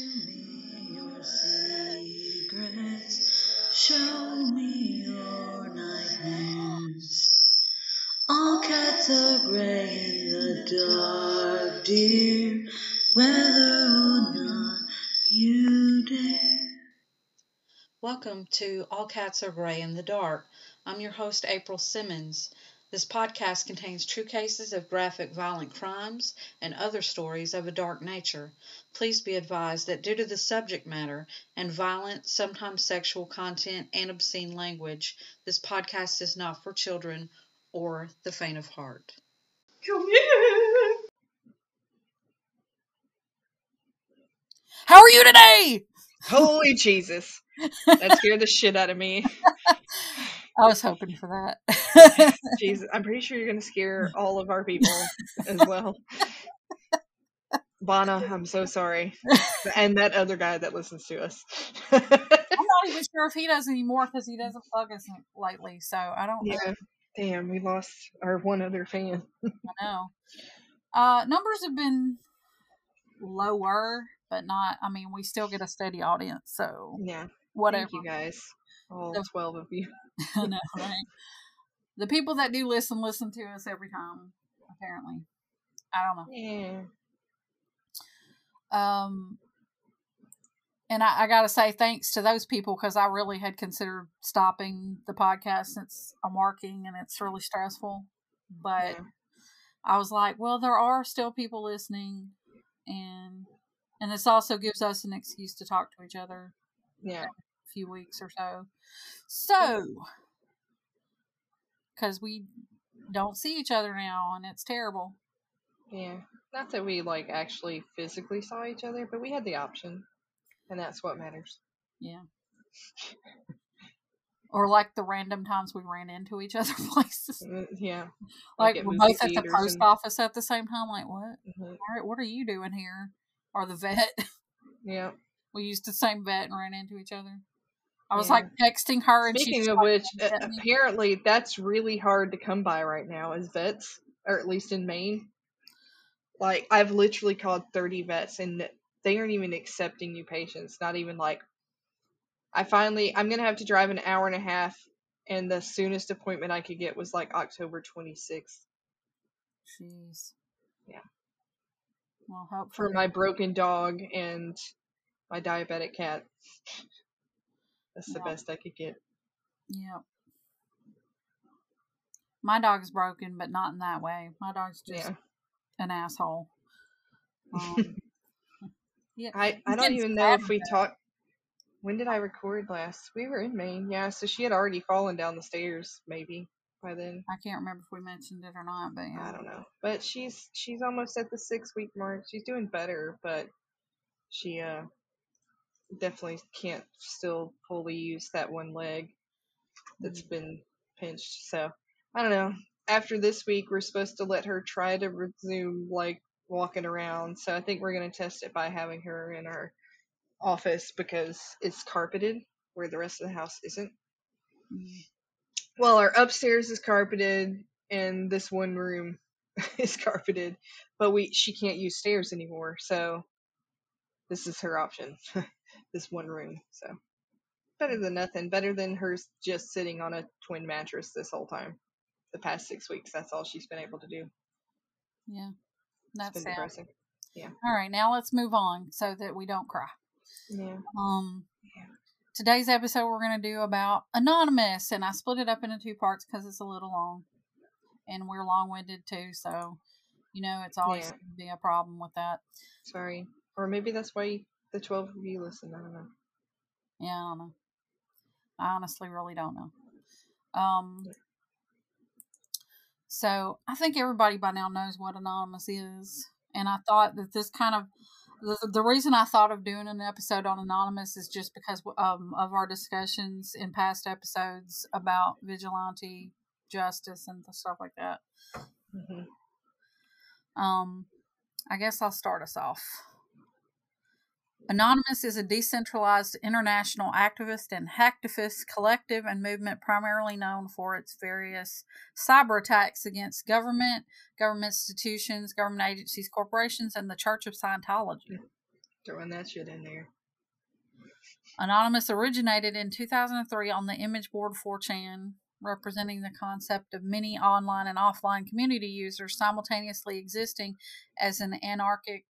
to me your secrets. Show me your nightmares. All cats are gray in the dark, dear, whether or not you dare. Welcome to All Cats Are Gray in the Dark. I'm your host, April Simmons. This podcast contains true cases of graphic violent crimes and other stories of a dark nature. Please be advised that due to the subject matter and violent, sometimes sexual content and obscene language, this podcast is not for children or the faint of heart. Come here. How are you today? Holy Jesus. That scared the shit out of me. I was hoping for that. Jesus. I'm pretty sure you're going to scare all of our people as well. Bana, I'm so sorry. And that other guy that listens to us. I'm not even sure if he does anymore because he doesn't plug us lately. So I don't know. yeah. Damn, we lost our one other fan. I know. Uh, numbers have been lower, but not. I mean, we still get a steady audience. So Yeah. whatever. Thank you guys. All The- 12 of you. I know, right? The people that do listen listen to us every time. Apparently, I don't know. Yeah. Um, and I, I got to say thanks to those people because I really had considered stopping the podcast since I'm working and it's really stressful. But Yeah. I was like, well, there are still people listening, and and this also gives us an excuse to talk to each other Yeah. Few weeks or so. So, because we don't see each other now, and it's terrible. Yeah. Not that we like actually physically saw each other, but we had the option. And that's what matters. Yeah. Or like the random times we ran into each other places. Mm, Yeah. Like, at we're both at the post and- office at the same time. Like, what? Mhm. All right, what are you doing here? Or the vet. Yeah. we used the same vet and ran into each other. I was Yeah. like texting her, and Speaking of which, "Don't get me." apparently that's really hard to come by right now as vets, or at least in Maine. Like I've literally called 30 vets and they aren't even accepting new patients. Not even like I finally I'm gonna have to drive an hour and a half, and the soonest appointment I could get was like October 26th Jeez. Yeah. Well, for my broken dog and my diabetic cat. That's the Yeah. best I could get. Yep. My dog's broken, but not in that way. My dog's just Yeah. an asshole. Um, yeah. I, I don't even know if we talked. When did I record last? We were in Maine, yeah. So she had already fallen down the stairs, maybe by then. I can't remember if we mentioned it or not, but yeah. I don't know, but she's she's almost at the six week mark. She's doing better, but she uh definitely can't still fully use that one leg that's been pinched. So I don't know. After this week, we're supposed to let her try to resume like walking around. So I think we're gonna test it by having her in our office because it's carpeted where the rest of the house isn't. Mm. Well, our upstairs is carpeted and this one room is carpeted, but we she can't use stairs anymore. So this is her option. this one room. So better than nothing. Better than her just sitting on a twin mattress this whole time. The past six weeks, that's all she's been able to do. Yeah. That's depressing. All right, now let's move on so that we don't cry. Yeah. Um, Yeah. today's episode we're going to do about anonymous, and I split it up into two parts because it's a little long, and we're long-winded too. So, you know, it's always Yeah. be a problem with that. Sorry. Or maybe that's why the 12 of you listen. I don't know. Yeah, I don't know. I honestly really don't know. Um, so I think everybody by now knows what anonymous is, and I thought that this kind of the, the reason I thought of doing an episode on anonymous is just because um, of our discussions in past episodes about vigilante justice and stuff like that. hmm Um, I guess I'll start us off. Anonymous is a decentralized international activist and hacktivist collective and movement primarily known for its various cyber attacks against government, government institutions, government agencies, corporations, and the Church of Scientology. Throwing that shit in there. Anonymous originated in 2003 on the image board 4chan, representing the concept of many online and offline community users simultaneously existing as an anarchic,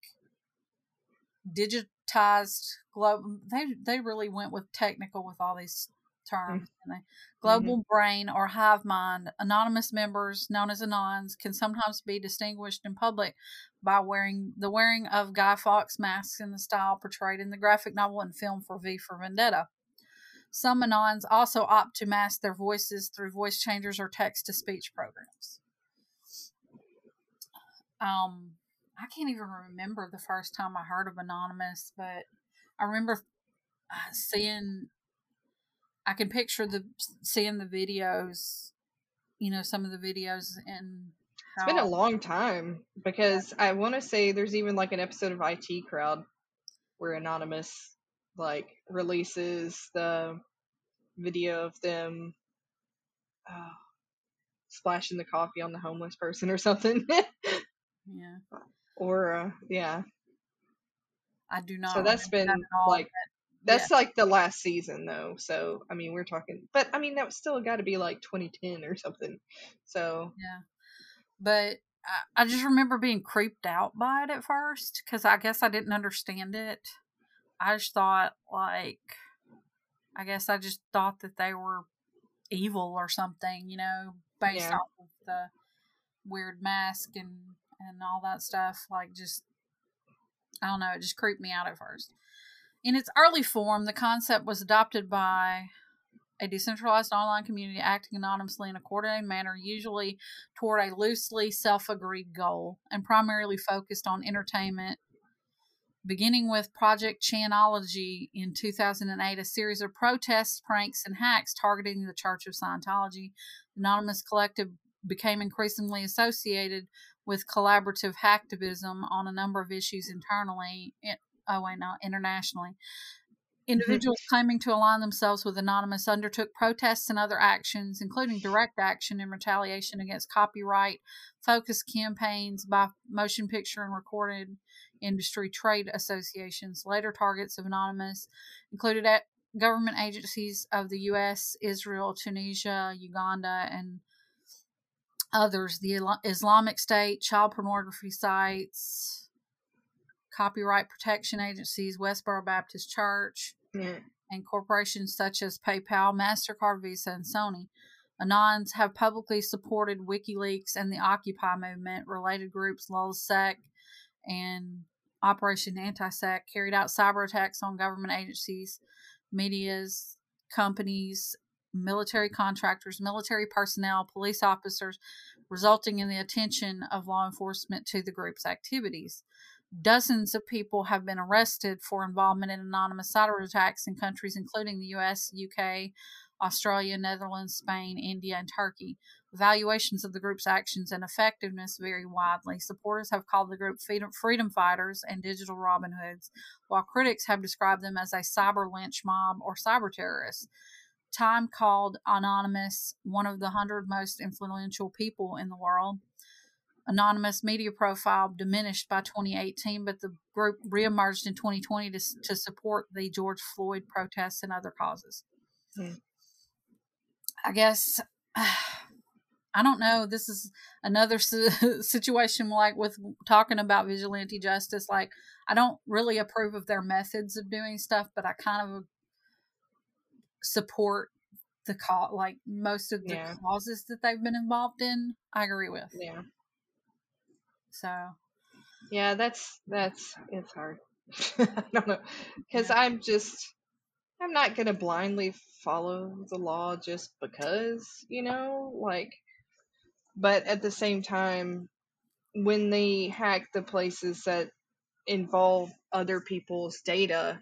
digitized global. They they really went with technical with all these terms. Mm-hmm. Global mm-hmm. brain or hive mind. Anonymous members, known as anons, can sometimes be distinguished in public by wearing the wearing of Guy Fawkes masks in the style portrayed in the graphic novel and film for V for Vendetta. Some anons also opt to mask their voices through voice changers or text to speech programs. Um, I can't even remember the first time I heard of Anonymous, but I remember uh, seeing. I can picture the seeing the videos, you know, some of the videos and. It's been a long time because I want to say there's even like an episode of IT Crowd where Anonymous like releases the video of them uh, splashing the coffee on the homeless person or something. yeah. Uh, yeah. I do not. So that's been like that's yeah. like the last season though. So I mean we're talking, but I mean that was still got to be like 2010 or something. So yeah. But I, I just remember being creeped out by it at first because I guess I didn't understand it. I just thought like I guess I just thought that they were evil or something, you know, based yeah. off of the weird mask and and all that stuff. Like just I don't know, it just creeped me out at first. In its early form, the concept was adopted by a decentralized online community acting anonymously in a coordinated manner, usually toward a loosely self agreed goal, and primarily focused on entertainment beginning with Project Chanology in 2008, a series of protests, pranks, and hacks targeting the Church of Scientology. The Anonymous Collective became increasingly associated with collaborative hacktivism on a number of issues internally. Oh, wait, no, internationally. Mm-hmm. Individuals claiming to align themselves with Anonymous undertook protests and other actions, including direct action in retaliation against copyright focused campaigns by motion picture and recorded industry trade associations. Later targets of Anonymous included at government agencies of the U.S., Israel, Tunisia, Uganda, and others. The Islamic State, child pornography sites, copyright protection agencies, Westboro Baptist Church, mm. and corporations such as PayPal, MasterCard, Visa, and Sony. Anons have publicly supported WikiLeaks and the Occupy movement. Related groups, LulzSec and Operation Anti-Sec carried out cyber attacks on government agencies, medias, companies, military contractors, military personnel, police officers, resulting in the attention of law enforcement to the group's activities. Dozens of people have been arrested for involvement in anonymous cyber attacks in countries including the US, UK, Australia, Netherlands, Spain, India, and Turkey. Evaluations of the group's actions and effectiveness vary widely. Supporters have called the group freedom fighters and digital Robin Hoods, while critics have described them as a cyber lynch mob or cyber terrorists. Time called Anonymous one of the hundred most influential people in the world. Anonymous media profile diminished by 2018, but the group reemerged in 2020 to, to support the George Floyd protests and other causes. Hmm. I guess I don't know. This is another situation like with talking about vigilante justice. Like, I don't really approve of their methods of doing stuff, but I kind of support the cause, like most of the yeah. causes that they've been involved in. I agree with. Yeah. So. Yeah, that's that's it's hard. I don't know because I'm just I'm not gonna blindly follow the law just because, you know, like but at the same time when they hack the places that involve other people's data,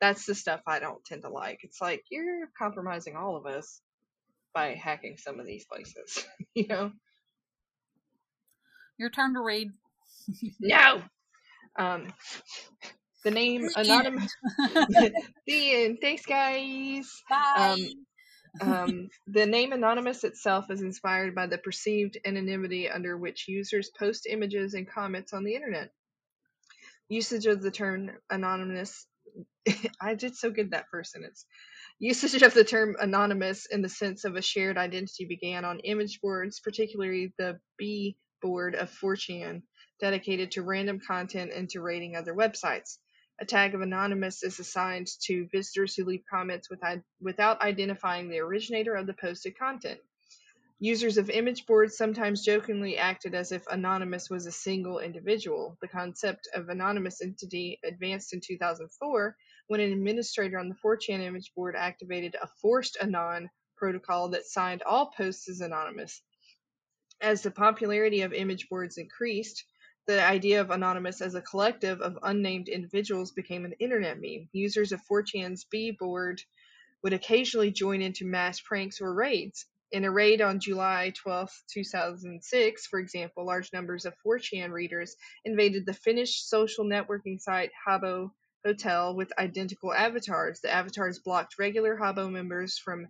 that's the stuff I don't tend to like. It's like you're compromising all of us by hacking some of these places, you know. Your turn to read. no. Um the name anonymous the end. Thanks guys. Bye. Um, um, the name Anonymous itself is inspired by the perceived anonymity under which users post images and comments on the internet. Usage of the term anonymous. I did so good that first sentence. Usage of the term anonymous in the sense of a shared identity began on image boards, particularly the B board of 4chan, dedicated to random content and to rating other websites. A tag of anonymous is assigned to visitors who leave comments with, without identifying the originator of the posted content. Users of image boards sometimes jokingly acted as if anonymous was a single individual. The concept of anonymous entity advanced in 2004 when an administrator on the 4chan image board activated a forced anon protocol that signed all posts as anonymous. As the popularity of image boards increased, the idea of anonymous as a collective of unnamed individuals became an internet meme. Users of 4chan's B board would occasionally join into mass pranks or raids. In a raid on July 12, 2006, for example, large numbers of 4chan readers invaded the Finnish social networking site Habbo hotel with identical avatars. The avatars blocked regular Habbo members from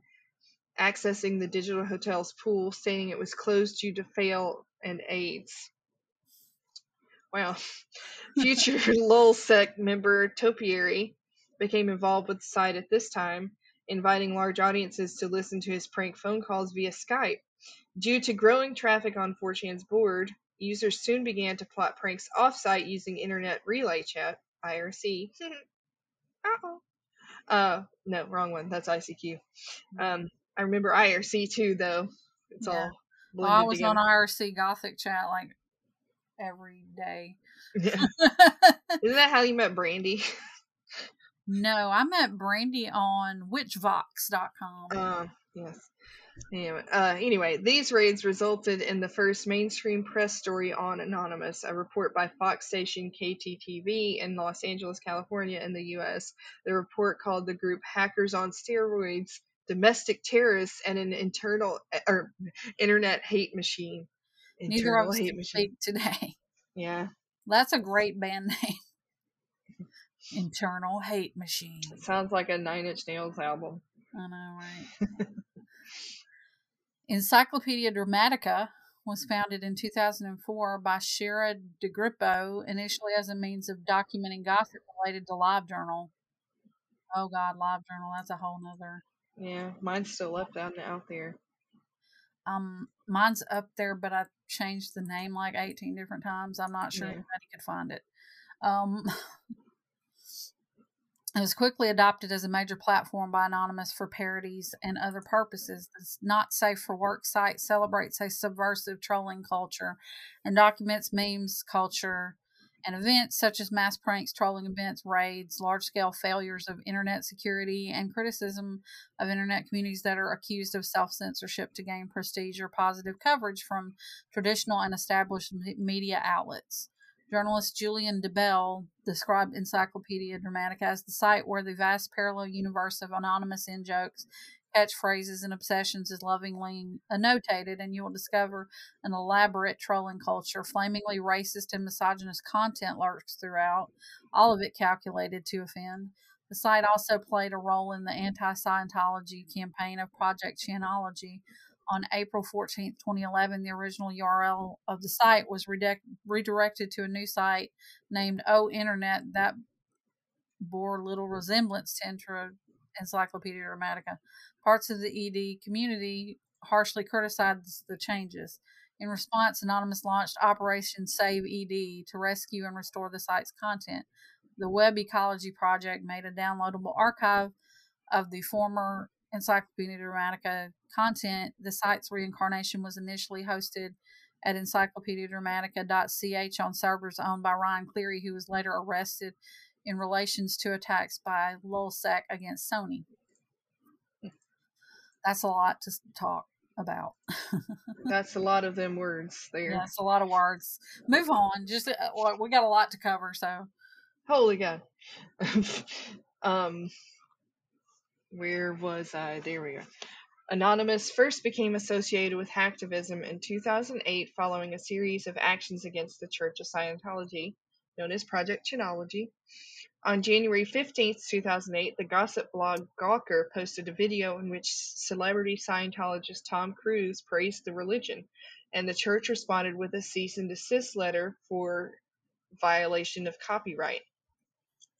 accessing the digital hotel's pool, stating it was closed due to fail and AIDS. Wow. Future LulzSec member Topiary became involved with the site at this time, inviting large audiences to listen to his prank phone calls via Skype. Due to growing traffic on 4chan's board, users soon began to plot pranks off-site using internet relay chat. IRC. Uh-oh. Uh, no, wrong one. That's ICQ. Um, I remember IRC too, though. It's yeah. all. Well, I was together. on IRC Gothic chat like every day. Yeah. Isn't that how you met Brandy? no, I met Brandy on witchvox.com. Uh, yes. Anyway, uh, anyway, these raids resulted in the first mainstream press story on Anonymous, a report by Fox station KTTV in Los Angeles, California, in the U.S. The report called the group "Hackers on Steroids," domestic terrorists, and an internal or internet hate machine. Us can speak today. Yeah, that's a great band name. internal hate machine. It sounds like a Nine Inch Nails album. I know, right? Encyclopedia Dramatica was founded in 2004 by Shira DeGrippo, initially as a means of documenting gossip related to LiveJournal. Oh God, LiveJournal, that's a whole nother. Yeah, mine's still up down out there. Um, mine's up there, but I changed the name like 18 different times. I'm not sure yeah. anybody could find it. Um, It was quickly adopted as a major platform by Anonymous for parodies and other purposes. This not safe for work site celebrates a subversive trolling culture and documents memes culture and events such as mass pranks, trolling events, raids, large scale failures of internet security, and criticism of internet communities that are accused of self censorship to gain prestige or positive coverage from traditional and established media outlets. Journalist Julian Dibbell described Encyclopedia Dramatica as the site where the vast parallel universe of anonymous in jokes, catchphrases, and obsessions is lovingly annotated, and you will discover an elaborate trolling culture. Flamingly racist and misogynist content lurks throughout, all of it calculated to offend. The site also played a role in the anti Scientology campaign of Project Chanology, on April 14, 2011, the original URL of the site was redirected to a new site named O Internet that bore little resemblance to Intro Encyclopedia Dramatica. Parts of the ED community harshly criticized the changes. In response, Anonymous launched Operation Save ED to rescue and restore the site's content. The Web Ecology Project made a downloadable archive of the former Encyclopedia Dramatica content, the site's reincarnation was initially hosted at encyclopediadramatica.ch on servers owned by Ryan Cleary, who was later arrested in relations to attacks by LulzSec against Sony. That's a lot to talk about. That's a lot of them words there. Yeah, that's a lot of words. Move on. Just uh, we got a lot to cover, so. Holy God. um, where was I? There we go. Anonymous first became associated with hacktivism in 2008 following a series of actions against the Church of Scientology, known as Project Chanology. On January 15, 2008, the gossip blog Gawker posted a video in which celebrity Scientologist Tom Cruise praised the religion, and the church responded with a cease and desist letter for violation of copyright.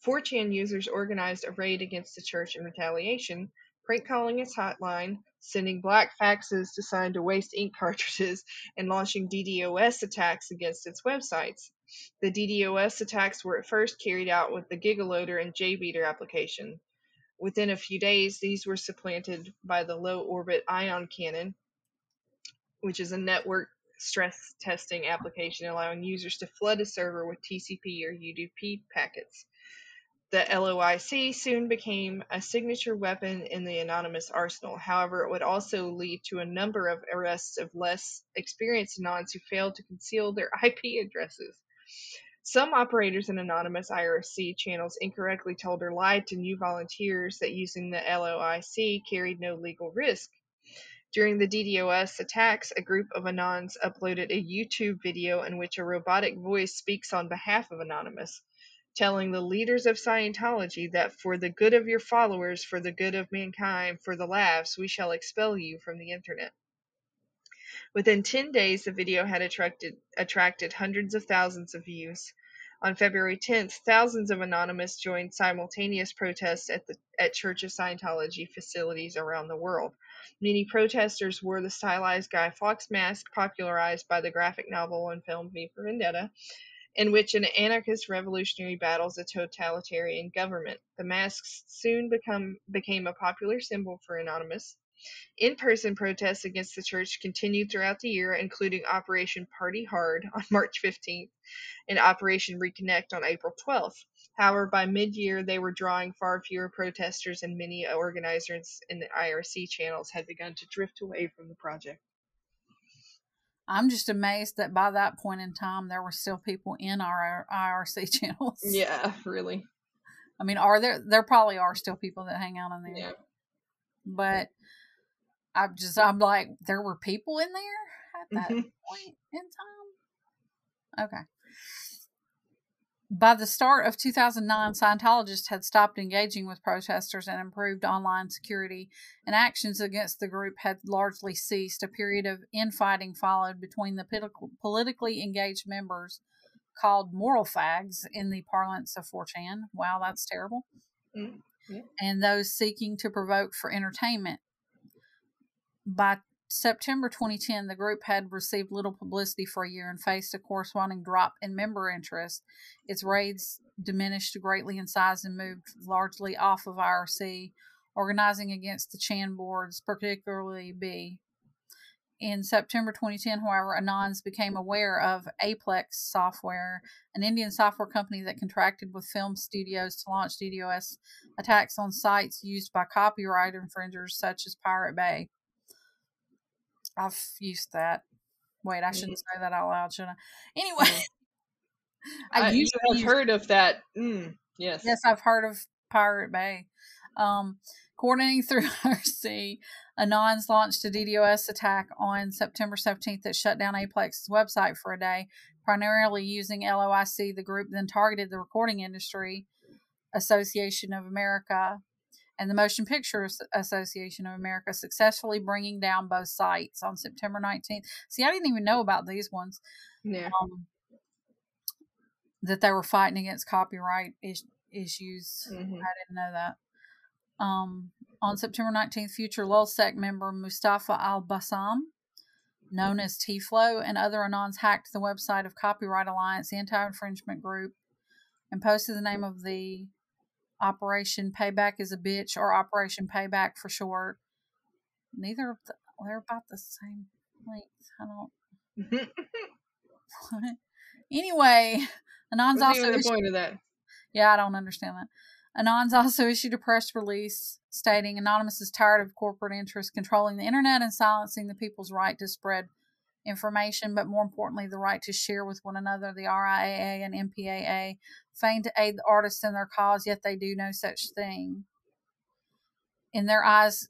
4chan users organized a raid against the church in retaliation, prank calling its hotline, sending black faxes designed to waste ink cartridges, and launching DDoS attacks against its websites. The DDoS attacks were at first carried out with the Gigaloader and JMeter application. Within a few days, these were supplanted by the low orbit ion cannon, which is a network stress testing application allowing users to flood a server with TCP or UDP packets. The LOIC soon became a signature weapon in the anonymous arsenal. However, it would also lead to a number of arrests of less experienced anons who failed to conceal their IP addresses. Some operators in anonymous IRC channels incorrectly told or lied to new volunteers that using the LOIC carried no legal risk. During the DDoS attacks, a group of Anons uploaded a YouTube video in which a robotic voice speaks on behalf of Anonymous, telling the leaders of Scientology that for the good of your followers, for the good of mankind, for the laughs, we shall expel you from the internet. Within 10 days, the video had attracted, attracted hundreds of thousands of views. On February 10th, thousands of Anonymous joined simultaneous protests at the at Church of Scientology facilities around the world. Many protesters wore the stylized Guy Fawkes mask popularized by the graphic novel and film V for Vendetta, in which an anarchist revolutionary battles a totalitarian government. The masks soon become became a popular symbol for Anonymous. In person protests against the church continued throughout the year, including Operation Party Hard on March 15th and Operation Reconnect on April 12th. However, by mid year, they were drawing far fewer protesters, and many organizers in the IRC channels had begun to drift away from the project. I'm just amazed that by that point in time, there were still people in our IRC channels. Yeah, really. I mean, are there? There probably are still people that hang out in there. Yeah. But I'm just, I'm like, there were people in there at that Mhm. point in time. Okay. By the start of 2009, Scientologists had stopped engaging with protesters and improved online security, and actions against the group had largely ceased. A period of infighting followed between the politically engaged members, called moral fags in the parlance of 4chan. Wow, that's terrible. Mm, yeah. And those seeking to provoke for entertainment. By September 2010, the group had received little publicity for a year and faced a corresponding drop in member interest. Its raids diminished greatly in size and moved largely off of IRC, organizing against the Chan boards, particularly B. In September 2010, however, Anons became aware of Aiplex Software, an Indian software company that contracted with film studios to launch DDoS attacks on sites used by copyright infringers such as Pirate Bay. I've used that. Wait, I shouldn't say that out loud, should I? Anyway, I, I used have heard of that. Mm, yes. Yes, I've heard of Pirate Bay. Um, coordinating through RC, Anons launched a DDoS attack on September 17th that shut down Aiplex's website for a day, primarily using LOIC. The group then targeted the Recording Industry Association of America and the Motion Picture Association of America, successfully bringing down both sites on September 19th. See, I didn't even know about these ones Yeah. um, that they were fighting against copyright is- issues. Mhm. I didn't know that. Um, on September 19th, future LulzSec member Mustafa Al Bassam, known as T-Flow, and other Anons hacked the website of Copyright Alliance the anti-infringement group and posted the name of the Operation Payback is a Bitch or Operation Payback for short. Neither of the, they're about the same length. I don't. What? Anyway, Anons What's also the issued- point of that? yeah, I don't understand that. Anons also issued a press release stating Anonymous is tired of corporate interests controlling the internet and silencing the people's right to spread information, but more importantly, the right to share with one another. The RIAA and MPAA feign to aid the artists in their cause, yet they do no such thing. In their eyes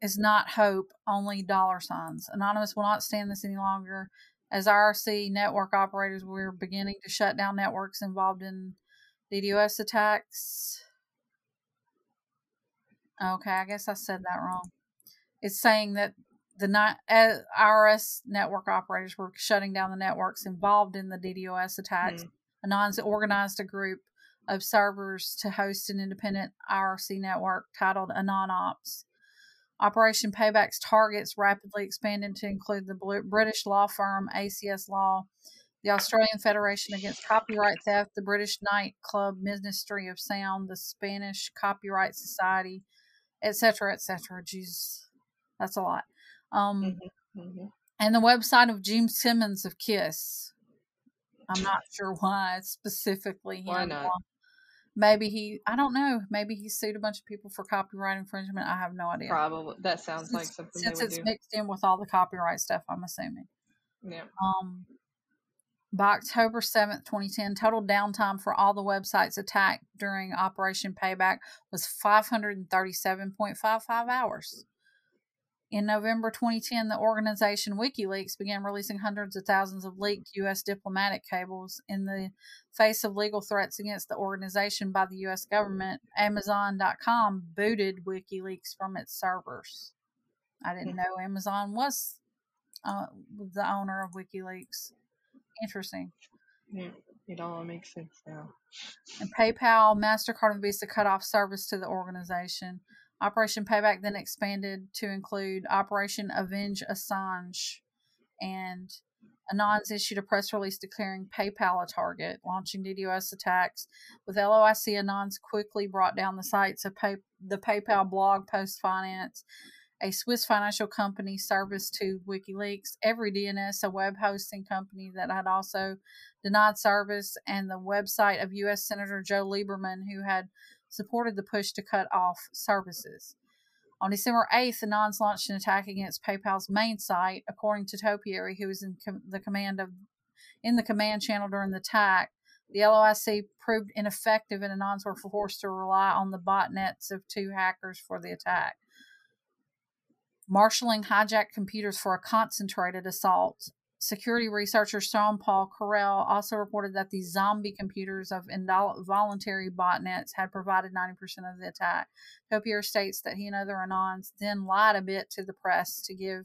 is not hope, only dollar signs. Anonymous will not stand this any longer. As IRC network operators, we're beginning to shut down networks involved in DDoS attacks. Okay, I guess I said that wrong. It's saying that the uh, IRC network operators were shutting down the networks involved in the DDoS attacks, Hmm. Anons organized a group of servers to host an independent IRC network titled AnonOps. Operation Payback's targets rapidly expanded to include the British law firm ACS Law, the Australian Federation Against Copyright Theft, the British Nightclub Ministry of Sound, the Spanish Copyright Society, etc., etc. Jesus, that's a lot. Um, mm-hmm. Mm-hmm. And the website of Gene Simmons of Kiss. I'm not sure why specifically him. Why not? Maybe he, I don't know. Maybe he sued a bunch of people for copyright infringement. I have no idea. Probably that sounds since, like something. Since it's do. mixed in with all the copyright stuff, I'm assuming. Yeah. Um. By October 7th, 2010, total downtime for all the websites attacked during Operation Payback was 537.55 hours. In November 2010, the organization WikiLeaks began releasing hundreds of thousands of leaked U.S. diplomatic cables. In the face of legal threats against the organization by the U.S. government, Amazon.com booted WikiLeaks from its servers. I didn't know Amazon was uh, the owner of WikiLeaks. Interesting. Yeah, it all makes sense now. And PayPal, MasterCard, and Visa cut off service to the organization. Operation Payback then expanded to include Operation Avenge Assange, and Anons issued a press release declaring PayPal a target, launching DDoS attacks. With LOIC, Anons quickly brought down the sites of pay, the PayPal blog Post Finance, a Swiss financial company service to WikiLeaks, EveryDNS, a web hosting company that had also denied service, and the website of U.S. Senator Joe Lieberman, who had supported the push to cut off services. On December 8th, the Anons launched an attack against PayPal's main site, according to Topiary, who was in com- the command of in the command channel during the attack. The LOIC proved ineffective, and the Anons were forced to rely on the botnets of two hackers for the attack. Marshalling hijacked computers for a concentrated assault Security researcher Sean Paul Correll also reported that the zombie computers of involuntary botnets had provided 90% of the attack. Topiary states that he and other Anons then lied a bit to the press to give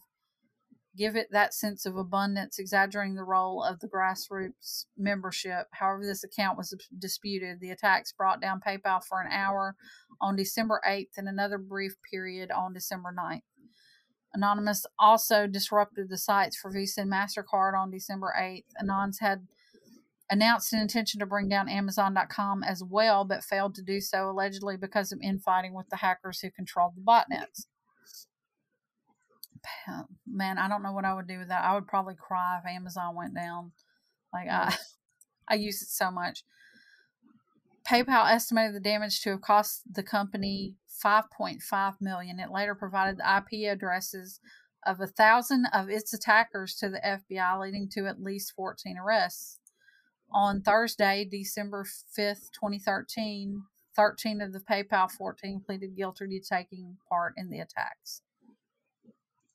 give it that sense of abundance, exaggerating the role of the grassroots membership. However, this account was disputed. The attacks brought down PayPal for an hour on December 8th and another brief period on December 9th. Anonymous also disrupted the sites for Visa and MasterCard on December 8th. Anons had announced an intention to bring down Amazon.com as well, but failed to do so, allegedly because of infighting with the hackers who controlled the botnets. Man, I don't know what I would do with that. I would probably cry if Amazon went down. Like I, I use it so much. PayPal estimated the damage to have cost the company 5.5 million. It later provided the IP addresses of a thousand of its attackers to the FBI, leading to at least 14 arrests. On Thursday, December 5th, 2013, 13 of the PayPal 14 pleaded guilty to taking part in the attacks.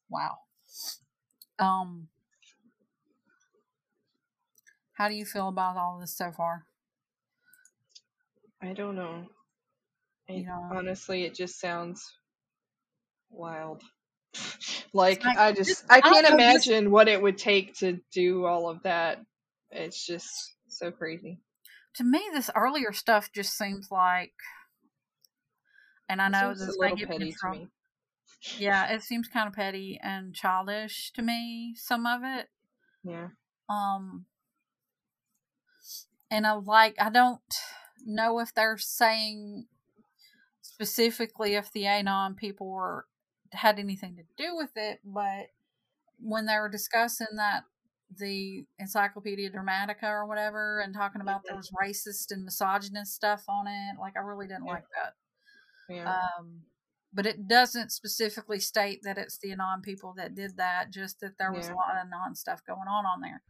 Wow. Um, how do you feel about all this so far? I don't know. It, yeah. Honestly, it just sounds wild. like I, I just I can't I imagine this, what it would take to do all of that. It's just so crazy. To me, this earlier stuff just seems like, and I know this may get petty me trouble. Yeah, it seems kind of petty and childish to me. Some of it. Yeah. Um. And I like I don't know if they're saying specifically if the Anon people were had anything to do with it, but when they were discussing that the Encyclopedia Dramatica or whatever and talking about yeah. those racist and misogynist stuff on it, like I really didn't yeah. like that. Yeah. Um, but it doesn't specifically state that it's the Anon people that did that, just that there was yeah. a lot of non stuff going on on there.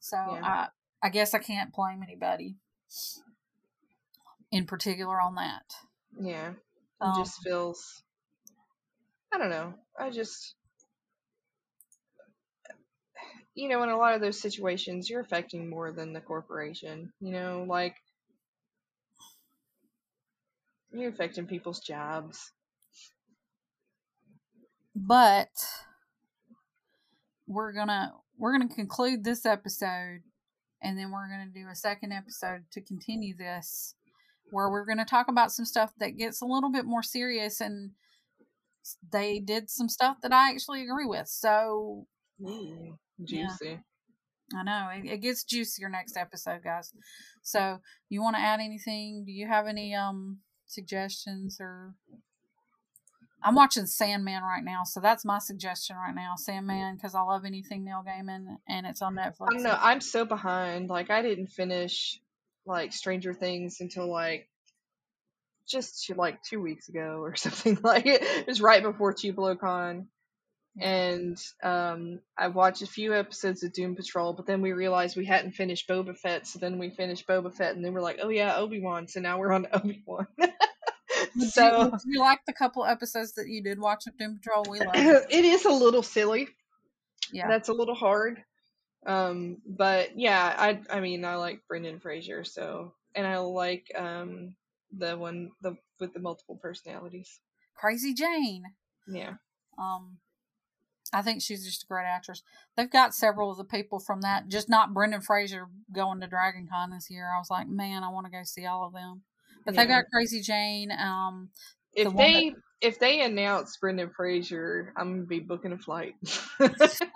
So I, I guess I can't blame anybody in particular on that. Yeah. It um, just feels I don't know. I just you know, in a lot of those situations you're affecting more than the corporation. You know, like you're affecting people's jobs. But we're gonna we're gonna conclude this episode and then we're going to do a second episode to continue this where we're going to talk about some stuff that gets a little bit more serious and they did some stuff that I actually agree with. So Ooh, juicy. I know it, it gets juicier next episode, guys. So you want to add anything? Do you have any um suggestions or? I'm watching Sandman right now, so that's my suggestion right now. Sandman, because I love anything Neil Gaiman, and it's on Netflix. I know. I'm so behind. Like I didn't finish like Stranger Things until like just like two weeks ago or something. Like it was right before TubloCon, and um, I watched a few episodes of Doom Patrol, but then we realized we hadn't finished Boba Fett, so then we finished Boba Fett, and then we're like, oh yeah, Obi Wan. So now we're on Obi Wan. So you, you like the couple episodes that you did watch of Doom Patrol? We love. it is a little silly. Yeah. That's a little hard. Um, but yeah, I I mean I like Brendan Fraser, so and I like um the one the with the multiple personalities. Crazy Jane. Yeah. Um, I think she's just a great actress. They've got several of the people from that, just not Brendan Fraser going to Dragon Con this year. I was like, man, I want to go see all of them. But they got Crazy Jane. Um, If one they if they announce Brendan Fraser, I'm gonna be booking a flight. I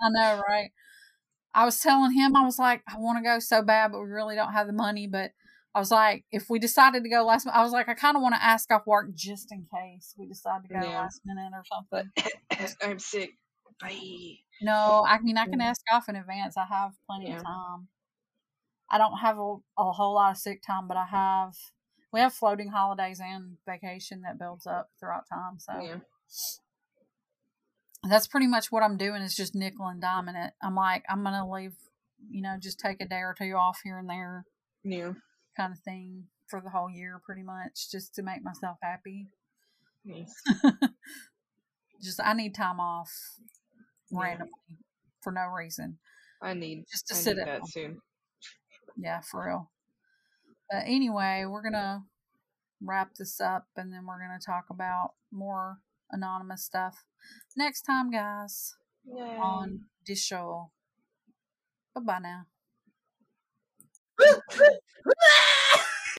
know, right? I was telling him, I was like, I want to go so bad, but we really don't have the money. But I was like, if we decided to go last minute, I was like, I kind of want to ask off work just in case we decide to go Yeah. last minute or something. I'm sick. Bye. No, I mean, I can ask off in advance. I have plenty Yeah. of time. I don't have a, a whole lot of sick time, but I have, we have floating holidays and vacation that builds up throughout time. So Yeah. That's pretty much what I'm doing is just nickel and diming it. I'm like, I'm going to leave, you know, just take a day or two off here and there Yeah. kind of thing for the whole year, pretty much, just to make myself happy. Nice. just, I need time off Yeah. randomly for no reason. I need Just to I sit that soon. Yeah, for real. But anyway, we're gonna wrap this up and then we're gonna talk about more anonymous stuff next time, guys, Yay. on this show. Bye bye now.